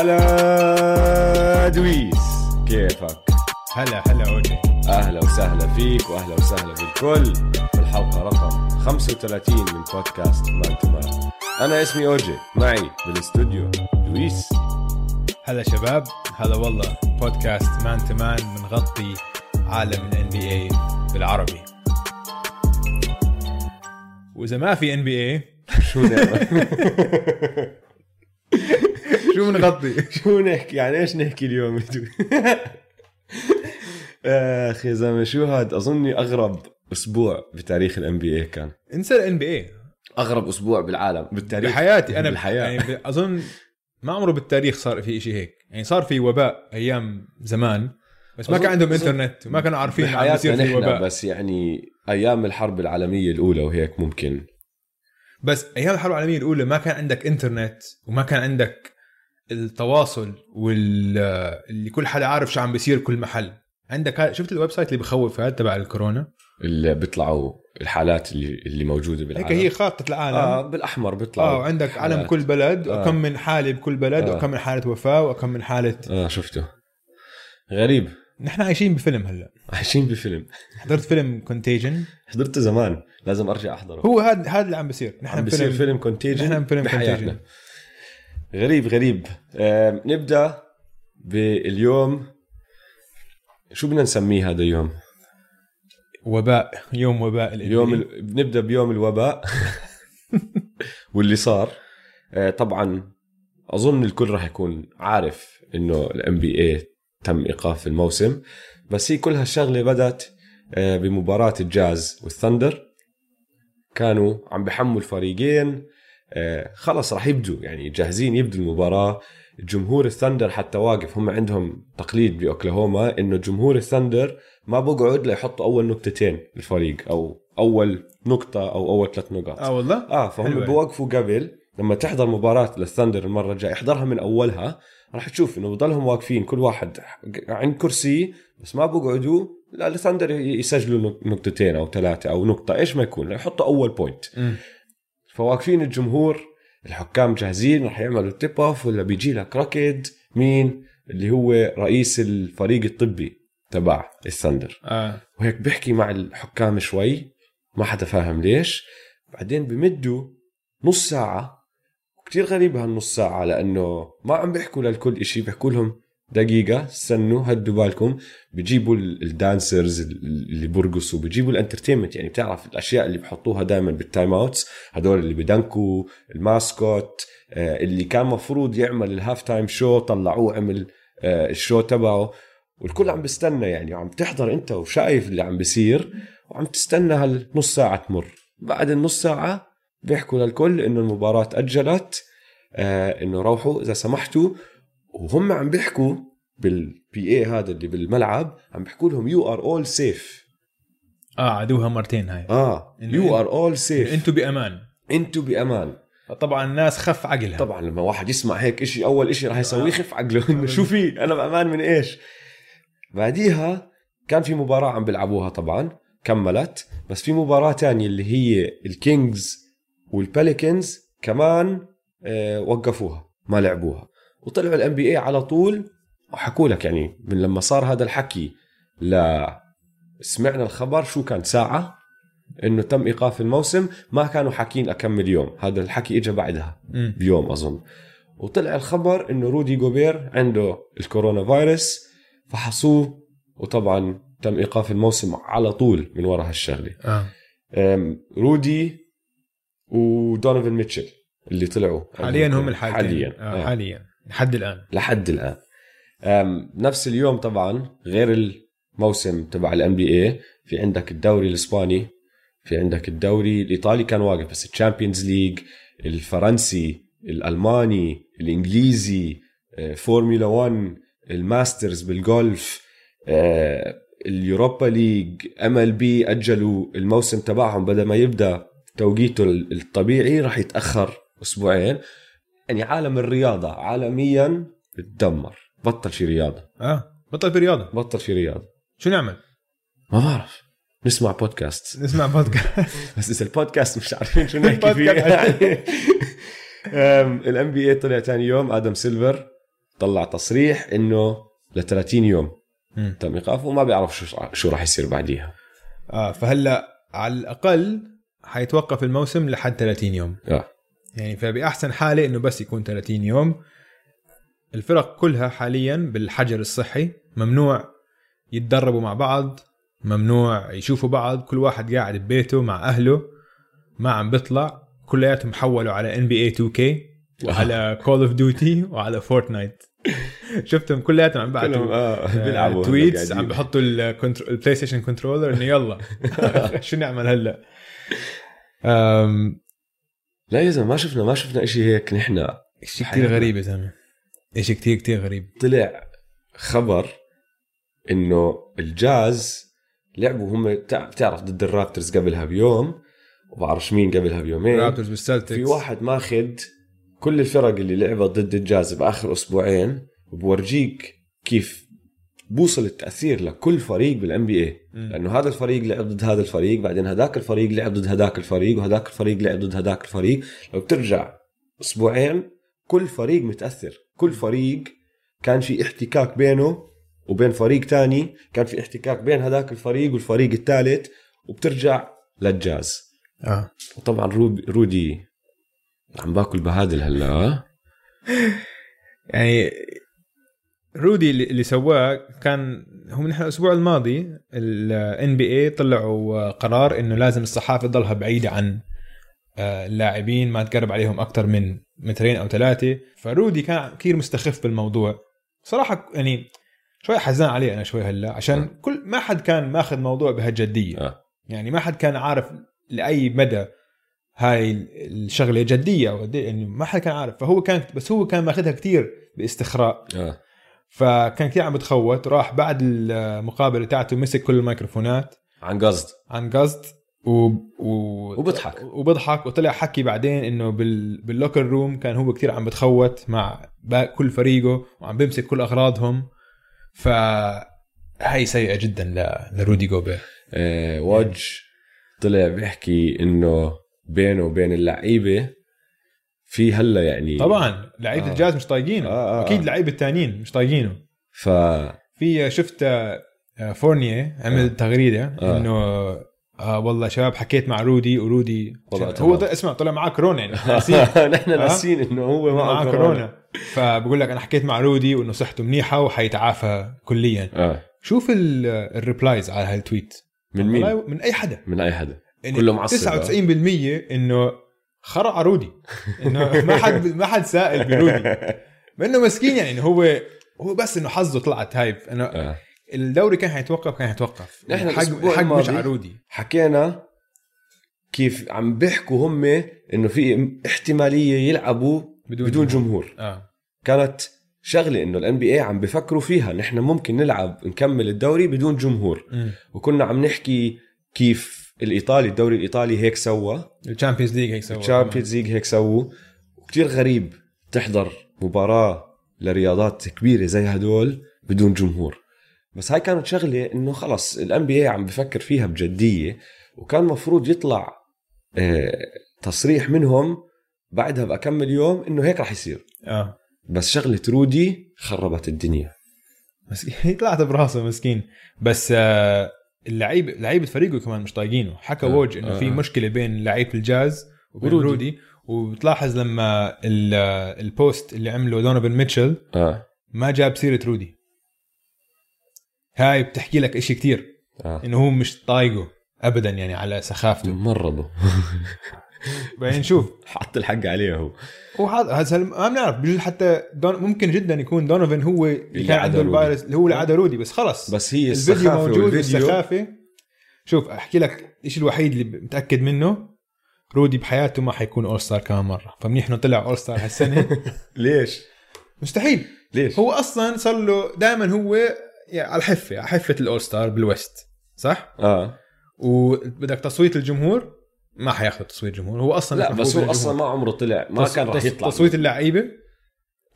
هلا دويس. كيفك؟ هلا هلا اوجي أهلا وسهلا فيك وأهلا وسهلا بالكل. بالحلقة رقم 35 من podcast Man to Man أنا اسمي أوجي معي بالاستوديو دويس. هلا شباب هلا والله. podcast Man to Man بنغطي عالم ال NBA بالعربي. وإذا ما في NBA شو نعمل؟ شو بنغطي؟ شو نحكي؟ يعني إيش نحكي اليوم؟ اخ يا زلمة شو هاد؟ أظني أغرب أسبوع بتاريخ ال NBA كان. انسى ال NBA أغرب أسبوع بالعالم. بالتاريخ. بحياتي أنا. بالحياة. يعني أظن ما عمره بالتاريخ صار في شيء هيك. يعني صار في وباء أيام زمان بس ما كان عندهم إنترنت وما كانوا عارفين عم بيصير بحياتنا في نحن وباء. بس يعني أيام الحرب العالمية الأولى وهيك ممكن. بس أيام الحرب العالمية الأولى ما كان عندك إنترنت وما كان عندك التواصل واللي كل حدا عارف شو عم بيصير كل محل. عندك شفت ال website اللي بخوف هذا تبع الكورونا؟ اللي بيطلعوا الحالات اللي اللي موجودة هيك بالعالم هي خارطة العالم. آه آه, بالاحمر آه بيطلعوا وعندك علم حالات. كل بلد آه. وكم من حالة بكل بلد آه. وكم من حالة وفاة وكم من حالة آه شفته. غريب. نحن عايشين بفيلم هلا. عايشين بفيلم. حضرت فيلم Contagion حضرته زمان. لازم أرجع أحضره. هو هذا هذا اللي عم بيصير. نحن عم بيصير فيلم Contagion نحن بحياتنا. Contagion. غريب غريب آه نبدأ باليوم شو بدنا نسميه هذا اليوم؟ وباء يوم وباء ال يوم NBA. ال... بنبدأ بيوم الوباء واللي صار آه طبعا أظن الكل راح يكون عارف إنه ال NBA تم إيقاف الموسم بس هي كل هالشغله بدت آه بمباراة الجاز وال Thunder كانوا عم بحموا الفريقين خلص راح يبدوا يعني جاهزين يبدوا المباراة. جمهور ال Thunder حتى واقف هم عندهم تقليد بأوكلاهوما إنه جمهور ال Thunder ما بقعد ليحطوا أول نقطتين الفريق أو أول نقطة أو أول ثلاث نقاط. آه والله؟ آه فهم حلوة. بوقفوا قبل. لما تحضر مباراة لل Thunder المرة الجاية احضرها من أولها راح تشوف إنه بضلهم واقفين كل واحد عند كرسي بس ما بقعدوا. ل ال Thunder يسجلوا نق- نقطتين أو ثلاثة أو نقطة إيش ما يكون يحطوا أول point. فواقفين الجمهور الحكام جاهزين رح يعملوا tip off ولا بيجي لك ركض مين اللي هو رئيس الفريق الطبي تبع الثندر آه. وهيك بيحكي مع الحكام شوي ما حدا فاهم ليش. بعدين بمدوا نص ساعة كتير غريب هالنص ساعة لأنه ما عم بيحكوا للكل إشي بيحكوا لهم دقيقة استنوا هدوا بالكم. بيجيبوا ال- ال dancers ال- اللي برقصوا بيجيبوا ال entertainment يعني بتعرف الأشياء اللي بحطوها دائما بال timeouts هدول اللي بدنكوا ال mascot آه، اللي كان مفروض يعمل ال halftime show طلعوه عمل آه، ال show تبعه. والكل عم بيستنى يعني وعم تحضر انت وشايف اللي عم بيصير وعم تستنى هالنص ساعة تمر. بعد النص ساعة بيحكوا للكل إنه المباراة تأجلت آه إنه روحوا إذا سمحتوا وهم عم بيحكوا بال PA هذا اللي بالملعب عم بيحكوا لهم you are all safe آه عادوها مرتين هاي. آه you are all safe أنتم بأمان. أنتوا بأمان. طبعا الناس خف عقلها. طبعا لما واحد يسمع هيك إشي أول إشي راح يسويه يخف عقله إنه شو في؟ أنا بأمان من إيش؟ بعديها كان في مباراة عم بيلعبوها طبعا كملت بس في مباراة تانية اللي هي ال Kings وال Pelicans كمان آه وقفوها ما لعبوها. وطلعوا ال NBA على طول. وحكوا لك يعني من لما صار هذا الحكي ل سمعنا الخبر شو كان ساعة إنه تم إيقاف الموسم ما كانوا حاكين اكمل يوم هذا الحكي اجى بعدها. بيوم أظن. وطلع الخبر إنه رودي جوبير عنده الكورونا فيروس فحصوه. وطبعا تم إيقاف الموسم على طول من وراء هالشغلة. أم، رودي ودونيفن ميتشل اللي طلعوا. حاليا هم الحالتين حاليا آه. آه. حاليا. لحد الآن. لحد الآن. نفس اليوم طبعا غير الموسم تبع ال NBA في عندك الدوري الإسباني في عندك الدوري الإيطالي كان واقف بس ال Champions League الفرنسي الألماني الإنجليزي آه، فورمولا 1 ال Masters بالجولف آه، ال Europa League MLB أجلوا الموسم تبعهم. بدل ما يبدأ توقيته الطبيعي راح يتأخر أسبوعين. يعني عالم الرياضة عالميا بتدمر. بطل في رياضة. آه بطل في رياضة. بطل في رياضة. شو نعمل؟ ما بعرف. نسمع بودكاست نسمع بودكاست بس إذا البودكاست مش عارفين شو نحكي فيه. يعني ال NBA طلع ثاني يوم. آدم سيلفر طلع تصريح إنه ل 30 يوم. تم إيقافه. وما بيعرف شو شو راح يصير بعديها. آه فهلأ على الأقل حيتوقف الموسم لحد 30 يوم. آه. يعني فبأحسن حالة إنه بس يكون 30 يوم. الفرق كلها حاليا بالحجر الصحي ممنوع يتدربوا مع بعض ممنوع يشوفوا بعض كل واحد قاعد ببيته مع أهله ما عم بيطلع كلياتهم حولوا على NBA 2K وعلى Call of Duty وعلى Fortnite شفتهم كلياتهم عم بعتوا آه بيلعبوا هلا tweets. عم بحطوا ال PlayStation controller إنه يلا. شو نعمل هلا؟ لا يا زلمة ما شفنا ما شفنا شيء هيك نحن. شيء. كثير غريب يا زلمة. شيء كثير كثير غريب. طلع خبر إنه الجاز لعبوا هم بتع- بتعرف ضد ال Raptors قبلها بيوم وبعرفش مين قبلها بيومين Raptors وال Celtics في واحد ماخذ كل الفرق اللي لعبت ضد الجاز بآخر أسبوعين. وبورجيك كيف بوصل التاثير لكل فريق بال NBA. لأنه هذا الفريق لعب ضد هذا الفريق بعدين هذاك الفريق لعب ضد هذاك الفريق وهذاك الفريق لعب ضد هذاك الفريق. لو بترجع أسبوعين كل فريق متأثر. كل فريق كان في احتكاك بينه وبين فريق تاني كان في احتكاك بين هذاك الفريق والفريق الثالث وبترجع للجاز. آه. وطبعا رودي عم باكل بهادل هلا؟ يعني رودي اللي سواه كان هو نحن الأسبوع الماضي ال NBA طلعوا قرار إنه لازم الصحافة تضلها بعيدة عن آه، اللاعبين ما تقرب عليهم أكثر من مترين أو ثلاثة. فرودي كان كثير مستخف بالموضوع. صراحة يعني شوي حزان عليه أنا شوي هلأ عشان كل ما حد كان ماخذ موضوع بهالجدية. آه. يعني ما حد كان عارف لأي مدى هاي الشغلة جدية أو إيه، يعني ما حد كان عارف. فهو كان بس هو كان ماخذها كثير باستخراء. آه. فكان كثير عم بتخوت راح بعد المقابلة تاعته مسك كل الميكروفونات. عن قصد. عن قصد و... و... وبضحك. وبضحك وطلع حكي بعدين إنه بال... بال locker room كان هو كثير عم بتخوت مع كل فريقه وعم بيمسك كل أغراضهم. ف هاي سيئة جدا ل... لرودي جوبير. آه وج طلع بيحكي إنه بينه وبين اللعيبة في هلا يعني طبعا لعيبة آه. الجاز مش طايقينه آه، آه، أكيد آه. لعيبة الثانيين مش طايقينه ف في شفت آه، فورنية عمل آه. تغريدة آه. إنه آه والله شباب حكيت مع رودي ورودي هو تمام. ط- اسمع طلع معاه كورونا يعني ناسين نحن ناسين إنه هو معاه معه كورونا فبقول لك أنا حكيت مع رودي وإنه صحته منيحة وحيتعافى كليا آه شوف ال- ال replies على هال tweet من مين؟ من أي حدا من أي حدا يعني كله معصب، 99% إنه خرع رودي. إنه ما حد ما حد سائل برودي. مع انه مسكين يعني إنه هو هو بس إنه حظه طلعت هاي. إنه آه. الدوري كان حيتوقف كان حيتوقف. نحن حق الأسبوع حق مش الماضي على رودي. حكينا كيف عم بيحكوا هم إنه في احتمالية يلعبوا بدون بدون, جمهور. جمهور. آه. كانت شغلة إنه ال NBA عم بفكروا فيها نحن ممكن نلعب نكمل الدوري بدون جمهور. مم. وكنا عم نحكي كيف الإيطالي الدوري الإيطالي هيك سوى. ال Champions League هيك سوى. ال Champions League هيك سووا وكتير غريب تحضر مباراة لرياضات كبيرة زي هدول بدون جمهور. بس هاي كانت شغلة إنه خلص ال NBA عم بفكر فيها بجدية وكان مفروض يطلع آه، تصريح منهم بعدها بأكمل يوم إنه هيك رح يصير. آه. بس شغلة رودي خربت الدنيا. مسكين. طلعت براسه مسكين. بس آه اللعيب لعيبة فريقه كمان مش طايقينه. حكى آه، Woj إنه آه، في آه. مشكلة بين لعيبة الجاز وبين. رودي, رودي. وبتلاحظ لما ال- آه، ال post اللي عمله دونوفن ميتشل آه. ما جاب سيرة رودي. هاي بتحكي لك إشي كتير. آه. إنه هو مش طايقه ابدا يعني على سخافته. مرضوا بعدين نشوف. حط الحق عليه هو. هو هذا ما بنعرف. بجوز حتى دون ممكن جدا يكون دونوفن هو اللي كان عنده. الفيروس اللي هو اللي عدا رودي بس خلص بس هي الفيديو السخافة موجود والسخافه شوف أحكي لك الشيء الوحيد اللي متأكد منه؟ رودي بحياته ما حيكون All-Star كمان مرة. فمنيح إنه طلع All-Star هالسنة. ليش؟ مستحيل. ليش؟ هو أصلا صار له دائما هو يعني على الحفة على حفه ال All-Star بال West صح؟ آه. وبدك تصويت الجمهور ما حياخذ تصويت الجمهور هو أصلا لا بس هو أصلا. ما عمره طلع ما تص- كان رح يطلع تصويت اللعيبه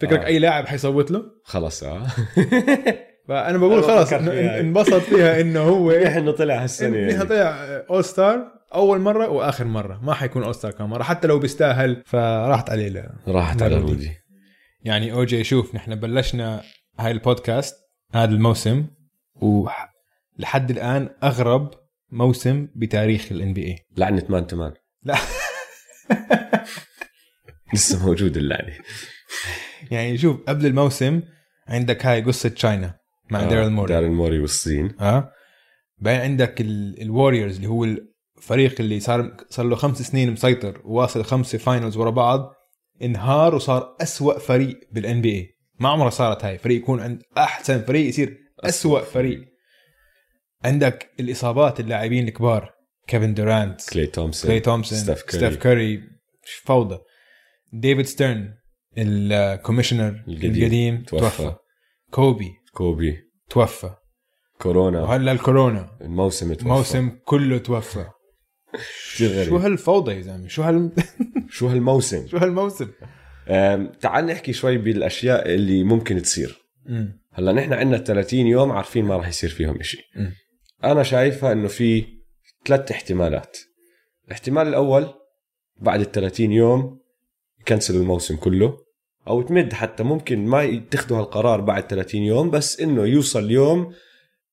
فكرك آه. أي لاعب حيصوت له خلص آه فأنا بقول خلص. انبسط فيها إنه هو إنه طلع هالسنة يعني. طلع all star أول مرة وآخر مرة ما حيكون all star كم مرة حتى لو بيستاهل فراحت عليه ل... راحت على رودي. رودي يعني OG شوف نحن بلشنا هاي البودكاست هذا الموسم ولحد الآن أغرب موسم بتاريخ ال NBA لعنة man ت man لا. لسه موجود اللعنة. يعني شوف قبل الموسم عندك هاي قصة China مع آه، ديرل موري دارل موري والصين. آه. بعدين عندك الوريورز اللي هو الفريق اللي صار صار له خمس سنين مسيطر وواصل خمسه finals ورا بعض إنهار وصار أسوأ فريق بال NBA ما عمرها صارت هاي فريق يكون عند أحسن فريق يصير أسوأ فريق. عندك الإصابات اللاعبين الكبار كيفن دورانت كلي تومسون كلاي تومسون ستيف كاري. ستيف كاري فوضى؟ ديفيد ستيرن ال commissioner القديم. القديم توفى. توفى. كوبي. كوبي. توفى. كورونا. وهلا الكورونا. الموسم توفى. الموسم كله توفى. شو هالفوضى يا زلمة؟ شو هال شو هالموسم؟ شو هالموسم؟ تعال نحكي شوي بالأشياء اللي ممكن تصير. هلا نحن عندنا 30 يوم عارفين ما راح يصير فيهم مم. أنا شايفها إنه في ثلاث احتمالات الاحتمال الأول بعد ال 30 يوم يكنسلوا الموسم كله أو تمد حتى ممكن ما يتخذوا هالقرار بعد 30 يوم بس إنه يوصل يوم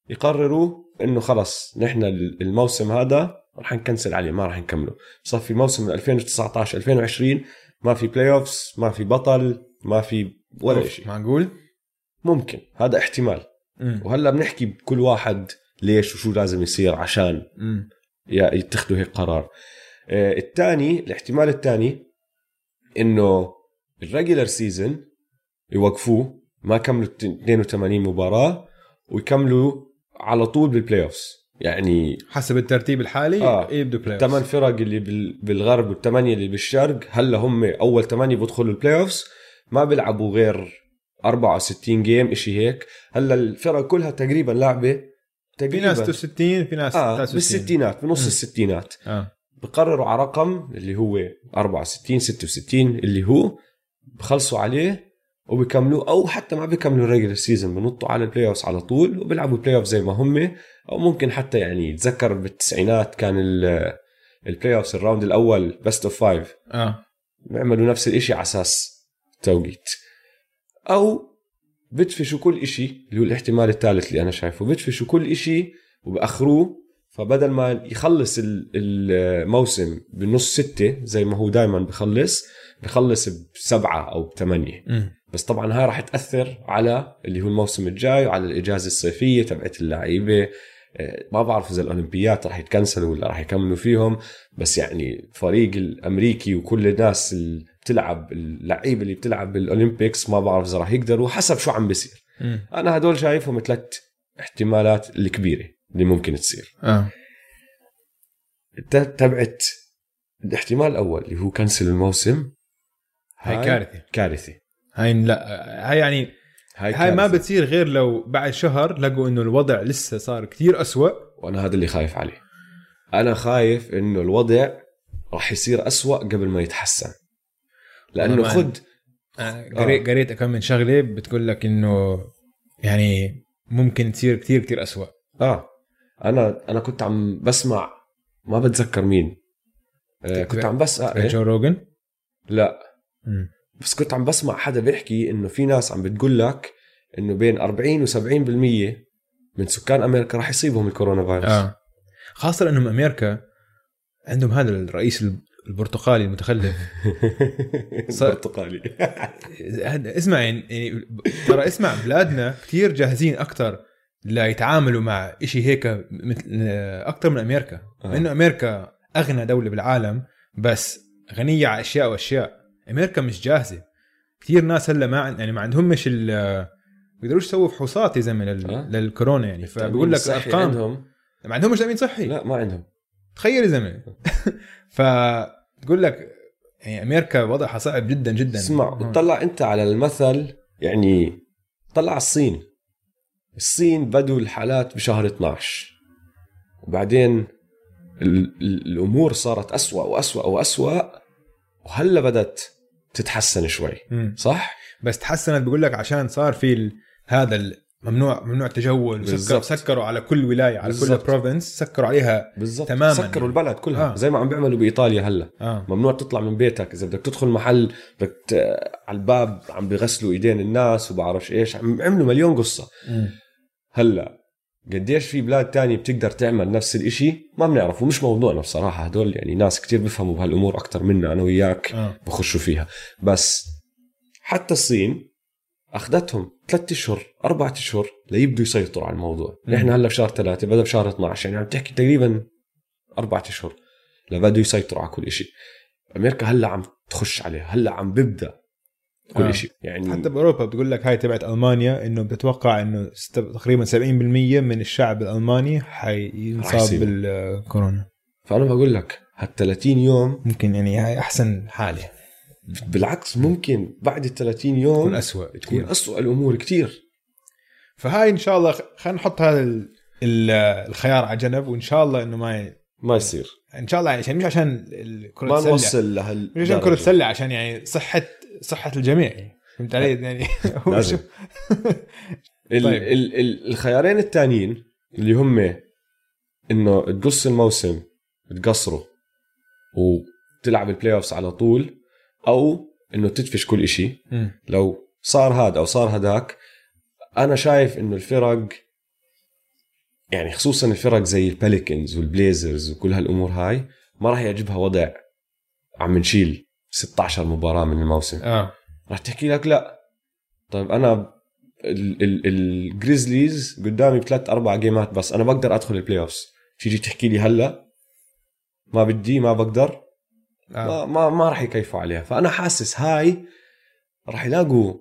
يقرروا إنه خلص نحن الموسم هذا رح نكنسل عليه ما رح نكمله صار موسم من 2019 2020 ما في playoffs ما في بطل ما في ولا شيء معقول؟ ممكن هذا احتمال مم. وهلأ بنحكي بكل واحد ليش وشو لازم يصير عشان يتخذوا هيك قرار. آه، الثاني الاحتمال الثاني إنه ال regular season يوقفوه ما كملوا 82 مباراة ويكملوا على طول بال playoffs يعني حسب الترتيب الحالي آه. يبدو play ثمان فرق اللي بال- بالغرب والثمانيه اللي بالشرق هلا هم أول ثمانيه بيدخلوا ال playoffs ما بيلعبوا غير 64 game إشي هيك. هلا الفرق كلها تقريبا لاعبه في تقريبا ناس 60 في ناس 63 بالستينات بنص. الستينات. آه. بقرروا على رقم اللي هو 64 66 اللي هو بخلصوا عليه وبيكملوا أو حتى ما بيكملوا ال regular season بنطوا على ال playoffs على طول وبيلعبوا ال playoff زي ما هم أو ممكن حتى يعني تذكر بالتسعينات كان ال- ال playoffs ال round الأول best of five آه. بيعملوا نفس الإشي على أساس توقيت. أو بدفشوا كل إشي اللي هو الاحتمال الثالث اللي أنا شايفه. بدفشوا كل إشي وبأخروه فبدل ما يخلص ال- الموسم بنص ستة زي ما هو دائما بخلص بخلص بسبعة أو بثمانية. بس طبعا هاي راح تأثر على اللي هو الموسم الجاي وعلى الإجازة الصيفية تبعت اللعيبة. آه، ما بعرف إذا الأولمبيات راح يتكنسلوا ولا راح يكملوا فيهم بس يعني فريق الأمريكي وكل الناس بتلعب اللعيبة اللي بتلعب بالأولمبيكس ما بعرف إذا راح يقدروا حسب شو عم بيصير. أنا هدول شايفهم ثلاث احتمالات الكبيرة اللي ممكن تصير. آه. تبعت الاحتمال الأول اللي هو كنسل الموسم. هاي كارثة. كارثة. هاي لا هاي يعني هاي, هاي ما. بتصير غير لو بعد شهر لقوا إنه الوضع لسه صار كتير أسوأ. وأنا هذا اللي خايف عليه. أنا خايف إنه الوضع راح يصير أسوأ قبل ما يتحسن. لأنه خد. آه، قريت قريت كم من شغلة بتقول لك إنه يعني ممكن تصير كتير كتير أسوأ. آه. أنا أنا كنت عم بسمع ما بتذكر مين. آه كنت عم بس آه جو روجن؟ لا. مم. بس كنت عم بسمع حدا بيحكي إنه في ناس عم بتقول لك إنه بين 40 و70% من سكان أمريكا راح يصيبهم الكورونا فيروس. آه. خاصة إنهم أمريكا عندهم هذا الرئيس البرتقالي المتخلف. برتقالي هذا- اسمع يعني يعني ترى اسمع بلادنا كتير جاهزين أكثر ليتعاملوا مع إشي هيك مثل أكثر من أمريكا. آه. إنه أمريكا أغنى دولة بالعالم بس غنية على أشياء وأشياء. أمريكا مش جاهزة. كثير ناس هلأ ما عن- يعني ما عندهمش ال بيقدروش يسووا فحوصات يا زلمة لل... آه. للكورونا يعني. فبقول لك الارقام عندهم؟ ما عندهمش تأمين صحي. لا ما عندهم. تخيل يا زلمه فتقول لك يعني أمريكا وضعها صعب جدا جدا اسمع. اطلع أنت على المثل يعني طلع على الصين الصين بدوا الحالات بشهر 12 وبعدين ال- ال- الأمور صارت أسوأ وأسوأ وأسوأ وهلأ بدت تتحسن شوي. صح؟ بس تحسنت بقول لك عشان صار في. هذا ال... ممنوع ممنوع تجول. وسكروا. سكروا على كل ولاية على كل بالضبط. بروفنس سكروا عليها بالضبط. تماماً. سكروا. البلد كلها. آه. زي ما عم بيعملوا بإيطاليا هلا. آه. ممنوع تطلع من بيتك. إذا بدك تدخل محل بدك ت... على الباب عم بيغسلوا إيدين الناس وبعرفش إيش. عم عملوا مليون قصة. هلا قديش في بلاد تانية بتقدر تعمل نفس الإشي؟ ما بنعرف ومش موضوعنا بصراحة هدول. يعني ناس كتير بيفهموا بهالأمور أكتر منا. أنا وياك آه. بخشوا فيها. بس حتى الصين أخذتهم ثلاثة أشهر أربعة أشهر ليبدوا يسيطروا على الموضوع. نحن هلا بشهر ثلاثة بدأ بشهر 12 يعني عم تحكي تقريبا أربعة أشهر لبدوا يسيطروا على كل إشي أمريكا هلا عم تخش عليه هلا عم ببدأ كل آه. إشي يعني حتى بأوروبا بتقول لك هاي تبعت ألمانيا إنه بتتوقع إنه تقريبا 70% من الشعب الألماني حينصاب. بالكورونا فأنا بقول لك هال 30 يوم ممكن يعني هاي أحسن حالة بالعكس ممكن بعد ال 30 تكون يوم اسوء تكون كثير. أسوأ الأمور كتير فهاي إن شاء الله خلينا نحط هذا ال- ال- الخيار على جنب وإن شاء الله إنه ما ي... ما يصير. إن شاء الله يعني عشان مش عشان الكره ما السلة. نوصل لهال مش عشان كرة السلة عشان يعني صحه صحة الجميع. يعني فهمت علي؟ يعني هو لازم. شو- ال طيب. ال ال الخيارين الثانيين اللي هم إنه تقص الموسم تقصره وتلعب ال playoffs على طول أو إنه تدفش كل مم. لو صار هذا أو صار هداك أنا شايف إنه الفرق يعني خصوصا الفرق زي البيليكنز والبليزرز وكل هالأمور هاي ما راح يعجبها وضع عم نشيل 16 مباراة من الموسم. آه. راح تحكي لك لا. طيب أنا ال- ال- الجريزليز قدامي بثلاث أربع جيمات بس أنا بقدر أدخل ال playoffs تيجي تحكي لي هلأ؟ ما بدي ما بقدر. آه. ما ما, ما راح يكيفوا عليها فأنا حاسس هاي راح يلاقوا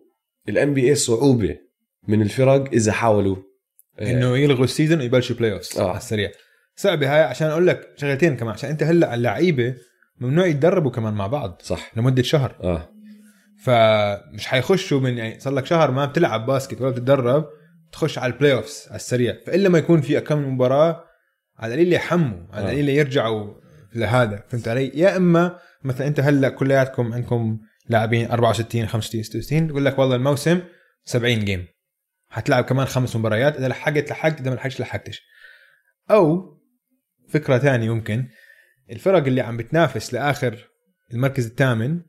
ال NBA صعوبة من الفرق إذا حاولوا آه، إنه يلغوا ال season ويبلشوا playoffs آه. على السريع صعبة هاي عشان أقول لك شغلتين كمان عشان أنت هلأ اللعيبة ممنوع يتدربوا كمان مع بعض صح لمدة شهر آه فمش حيخشوا من يعني صار لك شهر ما بتلعب basket ولا بتتدرب تخش على ال playoffs على السريع فإلا ما يكون في كم مباراة على القليل يحموا على آه. القليل يرجعوا لهذا فهمت علي؟ يا إما مثلا أنت هلأ كلياتكم عندكم لاعبين 64 65 66 يقول لك والله الموسم 70 game حتلعب كمان خمس مباريات إذا لحقت لحقت إذا ما لحقتش لحقتش. أو فكرة ثانية ممكن الفرق اللي عم بتنافس لآخر المركز الثامن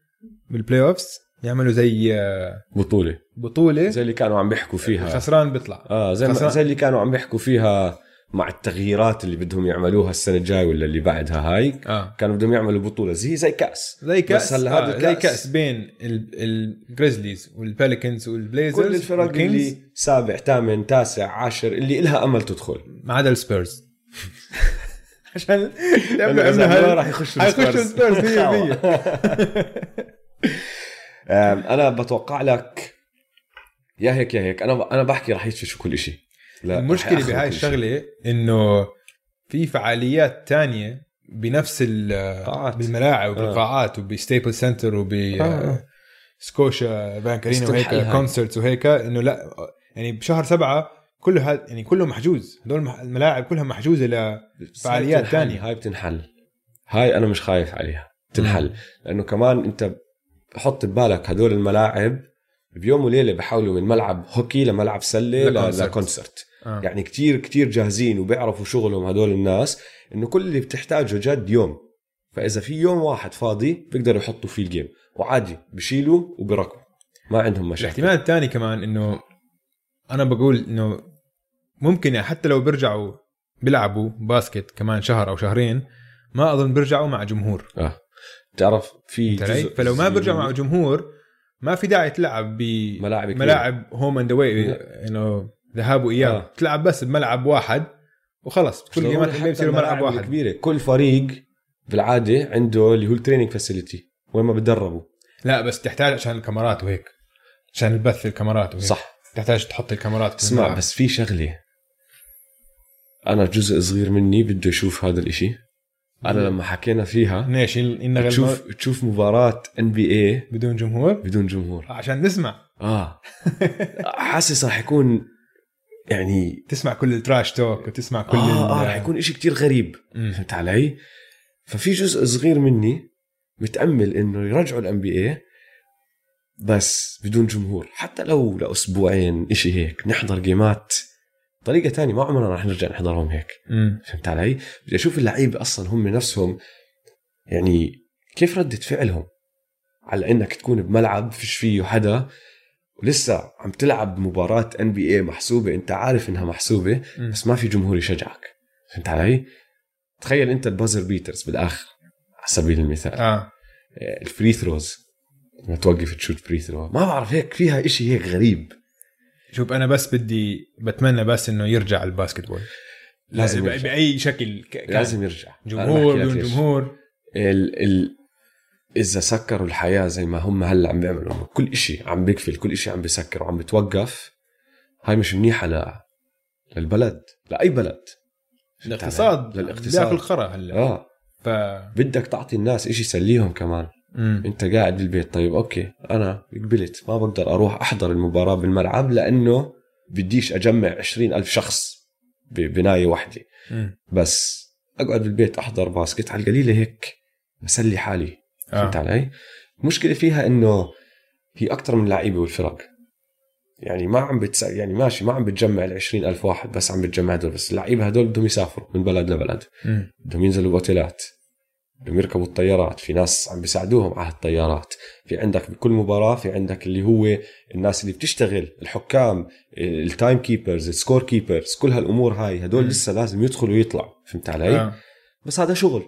بال playoffs يعملوا زي آه، بطولة. بطولة زي اللي كانوا عم بيحكوا فيها. الخسران بيطلع. آه زي خسران. زي اللي كانوا عم بيحكوا فيها مع التغييرات اللي بدهم يعملوها السنة الجاي ولا اللي بعدها هاي آه. كانوا بدهم يعملوا بطولة زي زي كأس. زي كأس. بس هلا هذا آه زي الكأس- كأس بين ال- الجريزليز والبيليكنز والبليزرز كل الفرق اللي سابع ثامن تاسع عاشر اللي إلها أمل تدخل. ما عدا السبيرز عشان لأنه إذا ما راح يخشوا السبيرز. السبيرز 100% آم، أنا بتوقع لك يا هيك يا هيك أنا أنا بحكي راح يدفشوا كل شيء لا المشكلة بهاي. الشغلة إنه في فعاليات تانية بنفس ال-. بالملاعب آه. وبالقاعات وب Staples Center وب آه. Scotiabank Arena وهيك. concerts وهيك إنه لا يعني بشهر سبعة كل هذا يعني كله محجوز هدول الملاعب كلها محجوزة ل بس فعاليات هاي بتنحل. تانية. هاي بتنحل هاي أنا مش خايف عليها تنحل لأنه كمان أنت حط ببالك هدول الملاعب بيوم وليلة بحولوا من ملعب هوكي لملعب سلة ل concert. آه. يعني كتير كتير جاهزين وبيعرفوا شغلهم هدول الناس إنه كل اللي بتحتاجه جد يوم فإذا في يوم واحد فاضي بيقدروا يحطوا فيه ال game وعادي بشيلوا وبركبوا ما عندهم مشاكل الاحتمال الثاني كمان إنه أنا بقول إنه ممكن يعني حتى لو بيرجعوا بيلعبوا basket كمان شهر أو شهرين ما أظن بيرجعوا مع جمهور آه بتعرف في؟ جزء فلو ما بيرجعوا مع جمهور ما في داعي تلعب ملاعب. بملاعب home and away. إنه ذهاب وإياب. آه. تلعب بس بملعب واحد وخلص كل جيمات NBA بصيروا ملعب واحد. الكبيرة. كل فريق بالعاده عنده اللي هو ال training facility وين ما بتدربوا. لا بس تحتاج عشان الكاميرات وهيك. عشان البث الكاميرات وهيك. صح. تحتاج تحط الكاميرات اسمع الملعب. بس في شغلة. أنا جزء صغير مني بده يشوف هذا الإشي. أنا لما حكينا فيها ليش؟ النغمة تشوف تشوف مباراة NBA بدون جمهور؟ بدون جمهور. عشان نسمع. آه. حاسس راح يكون يعني تسمع كل ال trash talk وتسمع كل آه, آه راح يكون إشي كتير غريب. فهمت علي؟ ففي جزء صغير مني متأمل إنه يرجعوا ال NBA بس بدون جمهور حتى لو لأسبوعين إشي هيك نحضر جيمات طريقة تانية ما عمرنا رح نرجع نحضرهم هيك مم. فهمت علي؟ بدي أشوف اللعيبة أصلا هم نفسهم يعني كيف ردة فعلهم على إنك تكون بملعب فيش فيه حدا ولسه عم تلعب مباراة NBA محسوبة انت عارف انها محسوبة مم. بس ما في جمهور يشجعك فهمت علي؟ تخيل انت ال buzzer beaters بالآخر على سبيل المثال آه ال free throws لما توقف تشوت free throw ما بعرف هيك فيها إشي هيك غريب شوف أنا بس بدي بتمنى بس إنه يرجع ال basketball لازم ب- يرجع. بأي شكل ك-. لازم يرجع جمهور بدون. جمهور ال ال إذا سكروا الحياة زي ما هم هلأ عم بيعملوا كل إشي عم بيقفل كل إشي عم بيسكر وعم بتوقف هاي مش منيحة ل... للبلد لأي بلد. الاقتصاد للاقتصاد. بياكل خرا هلأ. آه. ف بدك تعطي الناس إشي يسليهم كمان. مم. أنت قاعد بالبيت طيب أوكي أنا قبلت ما بقدر أروح أحضر المباراة بالملعب لأنه بديش أجمع عشرين ألف شخص ببنايه واحدة. بس أقعد بالبيت أحضر باسكت على القليلة هيك بسلي حالي. فهمت آه. علي؟ المشكلة فيها إنه هي أكثر من لعيبة والفرق يعني ما عم بتس... يعني ماشي ما عم بتجمع ال ألف واحد بس عم بتجمع هدول بس اللعيبة هدول بدهم يسافروا من بلد لبلد. بدهم ينزلوا باوتيلات بدهم يركبوا الطيارات في ناس عم بيساعدوهم على الطيارات في عندك بكل مباراة في عندك اللي هو الناس اللي بتشتغل الحكام ال time keepers ال score keepers كل هالأمور هاي هدول مم. لسه لازم يدخلوا ويطلعوا فهمت علي آه. بس هذا شغل.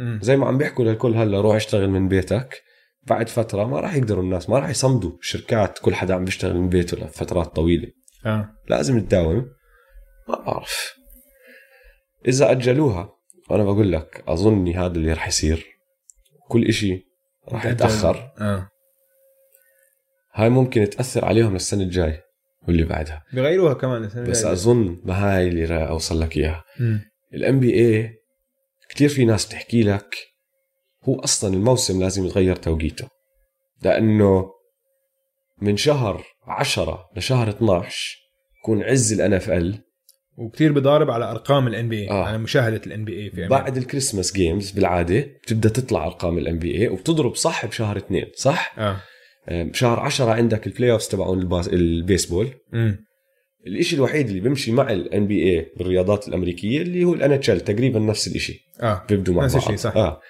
زي ما عم بيحكوا للكل هلا روح اشتغل من بيتك. بعد فترة ما راح يقدروا الناس ما راح يصمدوا شركات كل حدا عم بيشتغل من بيته لفترات طويلة. آه. لازم تداوم. ما بعرف. إذا أجلوها وأنا بقول لك أظني هذا اللي رح يصير. كل إشي رح يتأخر. آه. هاي ممكن تأثر عليهم للسنة الجاي واللي بعدها. بغيروها كمان السنة بس الجاية. أظن ما هاي اللي راح أوصل لك إياها. الام بي اي كثير في ناس بتحكي لك هو أصلا الموسم لازم يتغير توقيته لأنه من شهر 10 لشهر 12 يكون عز ال NFL وكثير بضارب على أرقام ال NBA آه. على مشاهدة ال NBA في أمريكا. بعد ال Christmas games بالعادة بتبدأ تطلع أرقام ال NBA وبتضرب صح بشهر اثنين صح؟ آه بشهر 10 عندك ال playoffs تبعون البيسبول مم. الإشي الوحيد اللي بيمشي مع ال NBA بالرياضات الأمريكية اللي هو ال NHL تقريبا نفس الإشي. آه بيبدوا مع نفس الشيء، صح.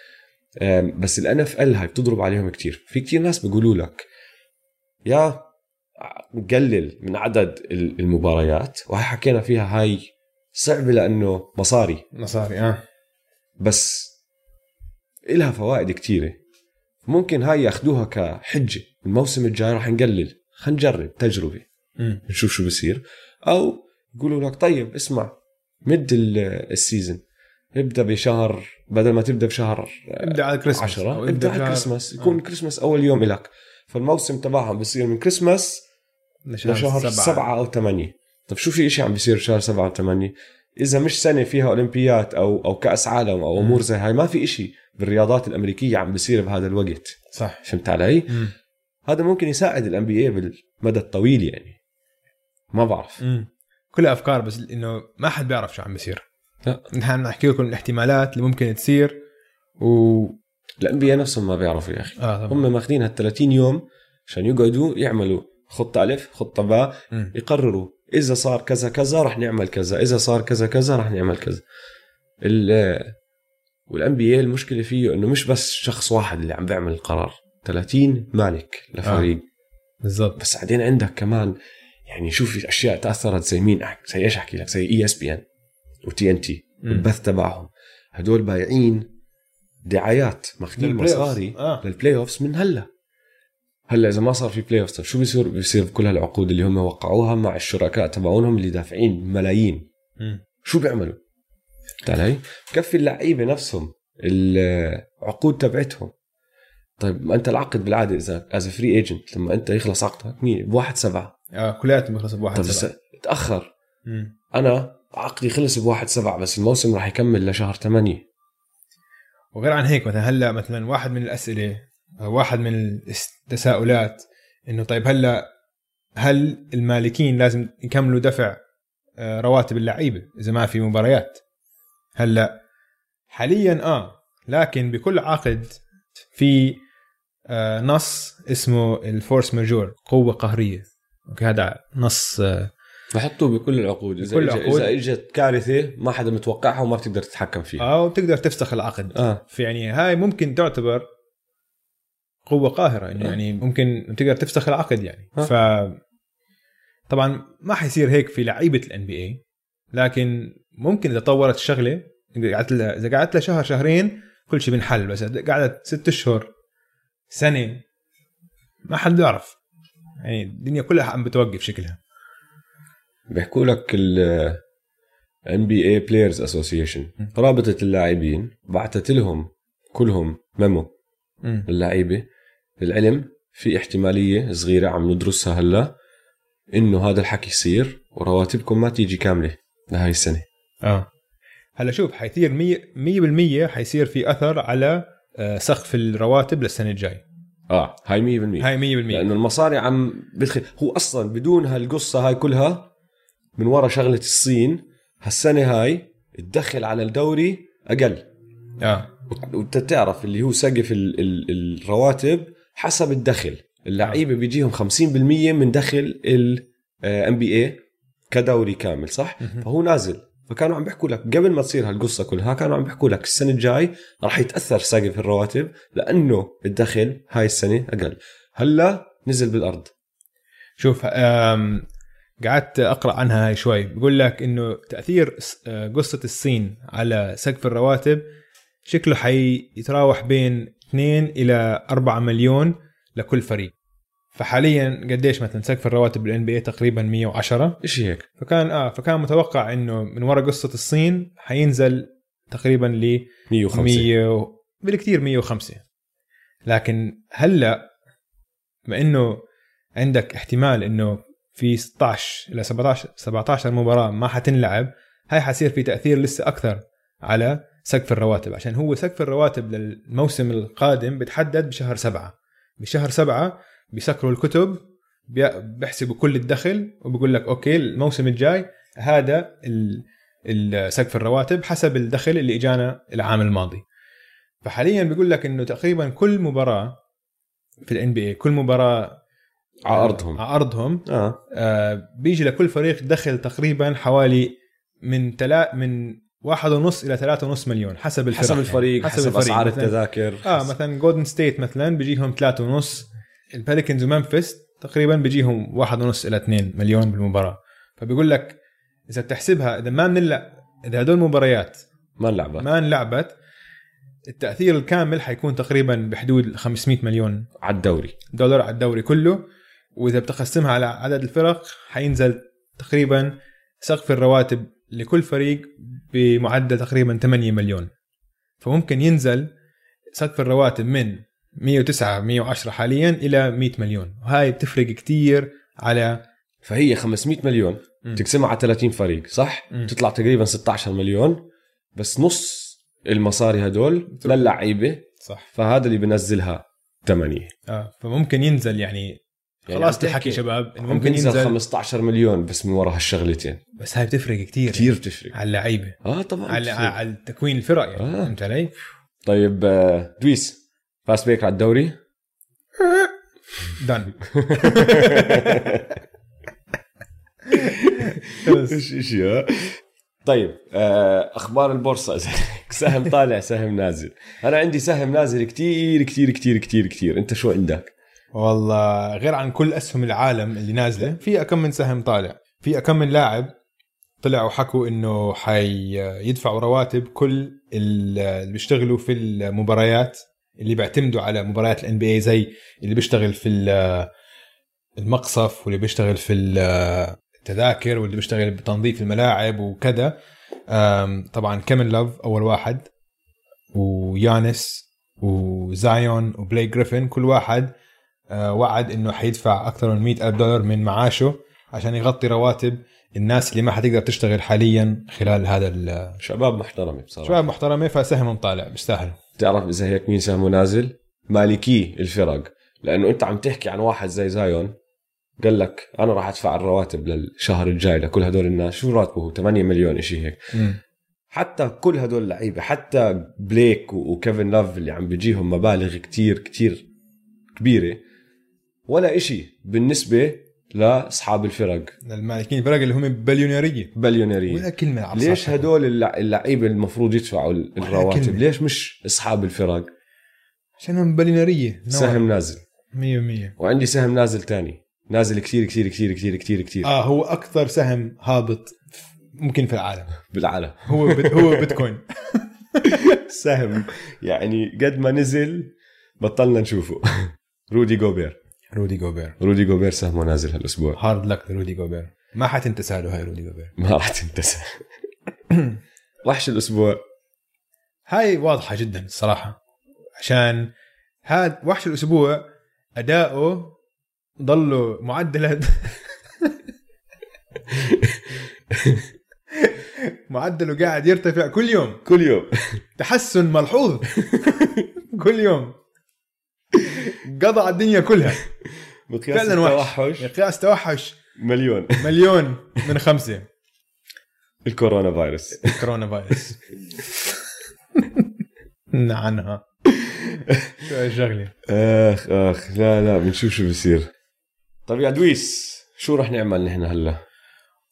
أم، بس ال NFL هاي بتضرب عليهم كتير. في كتير ناس بيقولوا لك يا قلل من عدد ال- المباريات. وهي حكينا فيها هاي صعبة لأنه مصاري. مصاري آه. بس إلها فوائد كتيرة. ممكن هاي ياخدوها كحجة. الموسم الجاي راح نقلل. خلينا نجرب تجربة. نشوف شو بصير أو يقولوا لك طيب اسمع مد ال- ال season. ابدأ بشهر بدل ما تبدأ بشهر ابدأ على كريسماس عشرة. أو ابدأ على كريسماس آه. يكون كريسماس أول يوم إلك فالموسم تبعهم بصير من كريسماس لشهر, لشهر سبعة. سبعة أو ثمانية. طب شو في إشي عم بيصير بشهر سبعة أو ثمانية؟ إذا مش سنة فيها أولمبيات أو أو كأس عالم أو أمور زي هاي ما في إشي بالرياضات الأمريكية عم بيصير بهذا الوقت. صح. فهمت علي؟ مم. هذا ممكن يساعد الان بي اي بالمدى الطويل يعني. ما بعرف مم. كلها أفكار بس إنه ما حد بيعرف شو عم بيصير لا. نحن نحكي لكم الاحتمالات اللي ممكن تصير و ال NBA نفسهم ما بيعرفوا يا أخي طبعا هم ماخذين هال 30 يوم عشان يقعدوا يعملوا خطه ألف خطه باء. يقرروا إذا صار كذا كذا رح نعمل كذا إذا صار كذا كذا رح نعمل كذا ال وال NBA المشكلة فيه إنه مش بس شخص واحد اللي عم بيعمل القرار 30 مالك لفريق آه. بالضبط بس بعدين عندك كمان يعني شوف في أشياء تأثرت زي مين أح- زي إيش أحكي لك زي ESPN و TNT. البث تبعهم هدول بايعين دعايات ماخذين. مصاري آه. لل playoffs من هلا هلا إذا ما صار في play طيب شو بيصير بيصير بكل هالعقود اللي هم وقعوها مع الشركاء تبعونهم اللي دافعين ملايين مم. شو بيعملوا فهمت علي؟ بكفي اللعيبة نفسهم العقود تبعتهم طيب ما أنت العقد بالعادة اذا as free agent لما أنت يخلص عقدك مين بواحد سبعة آه كلياتهم بيخلصوا بواحد طب سبعة. بس تأخر. مم. أنا عقدي خلص بواحد سبعة بس الموسم راح يكمل لشهر ثمانية. وغير عن هيك مثلا هلأ مثلا واحد من الأسئلة واحد من التساؤلات إنه طيب هلأ هل المالكين لازم يكملوا دفع آه، رواتب اللعيبة إذا ما في مباريات؟ هلأ حاليا آه لكن بكل عقد في آه، نص اسمه ال force majeure قوة قهرية. أوكي هذا نص آه، بحطوه بكل العقود. إذا بكل العقود. إذا إجت كارثة ما حدا متوقعها وما بتقدر تتحكم فيها. أو بتقدر تفسخ العقد. آه. في يعني هاي ممكن تعتبر قوة قاهرة إنه آه. يعني ممكن تقدر تفسخ العقد يعني. آه. ف طبعا ما حيصير هيك في لعيبة ال NBA لكن ممكن إذا طولت لها إذا قعدت لها شهر شهرين كل شيء بنحل. بس قعدت ست أشهر سنة ما حد بيعرف. يعني الدنيا كلها عم بتوقف شكلها. بيحكوا لك ال NBA Players Association. رابطة اللاعبين بعثت لهم كلهم ميمو مم. للعيبة. للعلم في احتمالية صغيرة عم ندرسها هلا إنه هذا الحكي يصير ورواتبكم ما تيجي كاملة لهاي السنة. آه. هلا شوف حيصير 100% 100% حيصير في أثر على آه، سقف الرواتب للسنة الجاي آه هاي 100% هاي 100% لأنه المصاري عم بدخل هو أصلا بدون هالقصة هاي كلها من ورا شغلة الصين هالسنة هاي الدخل على الدوري أقل. آه. وانت تعرف اللي هو سقف ال ال الرواتب حسب الدخل. اللعيبة بيجيهم 50% من دخل الام بي اي كدوري كامل صح. فهو نازل. فكانوا عم بيحكوا لك قبل ما تصير هالقصة كلها كانوا عم بيحكوا لك السنة الجاي راح يتأثر سقف الرواتب لأنه الدخل هاي السنة أقل. هلا نزل بالأرض. شوف قعدت أقرأ عنها هاي شوي. بقول لك إنه تأثير آه، قصة الصين على سقف الرواتب شكله حيتراوح بين 2 إلى 4 مليون لكل فريق. فحاليا قديش مثلا سقف الرواتب بالان بي تقريبا 110 إيش هيك؟ فكان آه فكان متوقع إنه من وراء قصة الصين حينزل تقريبا ل 105 100 بالكثير 105 لكن هلأ بما إنه عندك احتمال إنه في 16 إلى 17 17 مباراة ما حتنلعب هاي حصير في تأثير لسه أكثر على سقف الرواتب. عشان هو سقف الرواتب للموسم القادم بتحدد بشهر سبعة. بشهر سبعة بيسكروا الكتب بي- بيحسبوا كل الدخل وبيقول لك أوكي الموسم الجاي هذا سقف الرواتب حسب الدخل اللي إجانا العام الماضي. فحاليا بيقول لك إنه تقريبا كل مباراة في ال NBA كل مباراة على ارضهم على ارضهم آه. آه بيجي لكل فريق دخل تقريبا حوالي من تلا من واحد ونص إلى ثلاثة ونص مليون حسب الفريق حسب الفريق يعني. حسب, أسعار التذاكر. آه حسب- مثلا جولدن ستيت مثلا بيجيهم ثلاثة ونص الباليكنز وممفيس تقريبا بيجيهم واحد ونص إلى 2 مليون بالمباراة. فبيقول لك إذا بتحسبها إذا ما بنلعب إذا هدول المباريات ما نلعبها ما انلعبت التأثير الكامل حيكون تقريبا بحدود 500 مليون على الدوري. دولار على الدوري كله. وإذا بتقسمها على عدد الفرق حينزل تقريبا سقف الرواتب لكل فريق بمعدل تقريبا 8 مليون. فممكن ينزل سقف الرواتب من 109 110 حاليا إلى 100 مليون. وهاي بتفرق كتير على فهي 500 مليون. تقسمها على 30 فريق صح؟ مم. تطلع تقريبا 16 مليون. بس نص المصاري هدول للعيبة. صح. فهذا اللي بنزلها ثمانية. آه فممكن ينزل يعني يعني خلاص تحكي شباب إنه ممكن ينزل ينزل 15 مليون بس من ورا هالشغلتين بس هاي بتفرق كتير. كثير بتفرق. على اللعيبة. آه طبعا على. على تكوين الفرق يعني آه. فهمت علي؟ طيب آه، دويس fast break على الدوري. done إيش إيش طيب آه، أخبار البورصة. سهم طالع سهم نازل. أنا عندي سهم نازل كتير كتير كتير كتير كتير. أنت شو عندك؟ والله غير عن كل أسهم العالم اللي نازلة في كم من سهم طالع. في كم من لاعب طلعوا حكوا إنه حيدفعوا رواتب كل اللي بيشتغلوا في المباريات اللي بيعتمدوا على مباريات الان بي زي اللي بيشتغل في ال- المقصف واللي بيشتغل في ال- التذاكر واللي بيشتغل بتنظيف الملاعب وكذا. طبعا كيمن لوف أول واحد ويانس وزايون وبلاي جريفن كل واحد وعد إنه حيدفع أكثر من 100 ألف دولار من معاشه عشان يغطي رواتب الناس اللي ما حتقدر تشتغل حاليا خلال هذا شباب محترمة بصراحة. شباب محترمة فسهمهم طالع بيستاهلوا. تعرف إذا هيك مين سهمه نازل؟ مالكين الفرق. لأنه أنت عم تحكي عن واحد زي زايون قال لك أنا راح أدفع الرواتب للشهر الجاي لكل هدول الناس. شو راتبه؟ هو 8 مليون شيء هيك. حتى كل هدول اللعيبة حتى بليك وكيفن لاف اللي عم بيجيهم مبالغ كتير كتير كبيرة ولا إشي بالنسبة لأصحاب الفرق. المالكين الفرق اللي هم بليونيرية. بليونيرية. ولا كلمة ليش هدول اللع- اللعيبة المفروض يدفعوا الرواتب. ليش مش أصحاب الفرق؟ عشانهم بليونيرية. سهم نازل. 100% وعندي سهم نازل تاني. نازل كثير كثير كثير كثير كثير كثير. آه هو أكثر سهم هابط ممكن في العالم. بالعالم. هو بت هو بيتكوين. سهم. يعني قد ما نزل بطلنا نشوفه. رودي جوبير. رودي جوبير. رودي جوبير سهمه نازل هالأسبوع. hard luck لرودي جوبير. ما حتنتسى له هاي رودي جوبير. ما راح تنتسى. وحش الأسبوع. هاي واضحة جدا الصراحه عشان هذا وحش الأسبوع أداؤه ضله معدل معدله قاعد يرتفع كل يوم. كل يوم. تحسن ملحوظ. كل يوم. قضى على الدنيا كلها. مقياس فعلا وحش. التوحش. مقياس توحش. مليون. مليون من خمسة. الكورونا فيروس. كورونا فايروس عنها شو هالشغلة أخ أخ لا لا بنشوف شو بصير طيب يا دويس شو رح نعمل نحن هلا؟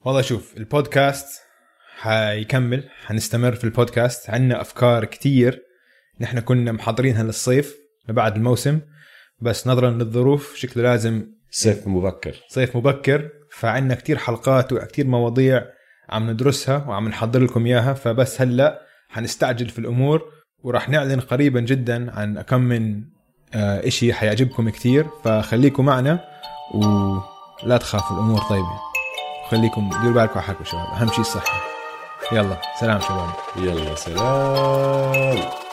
والله شوف البودكاست حيكمل حنستمر في البودكاست. عندنا أفكار كتير. نحن كنا محضرينها للصيف لبعد الموسم. بس نظرا للظروف شكله لازم صيف مبكر. صيف مبكر فعندنا كتير حلقات وكتير مواضيع عم ندرسها وعم نحضر لكم إياها فبس هلأ حنستعجل في الأمور وراح نعلن قريبا جدا عن كم من آه، إشي حيعجبكم كتير فخليكم معنا ولا تخافوا الأمور طيبة. خليكم ديروا بالكم على حالكم شباب أهم شيء الصحة. يلا سلام شباب. يلا سلام.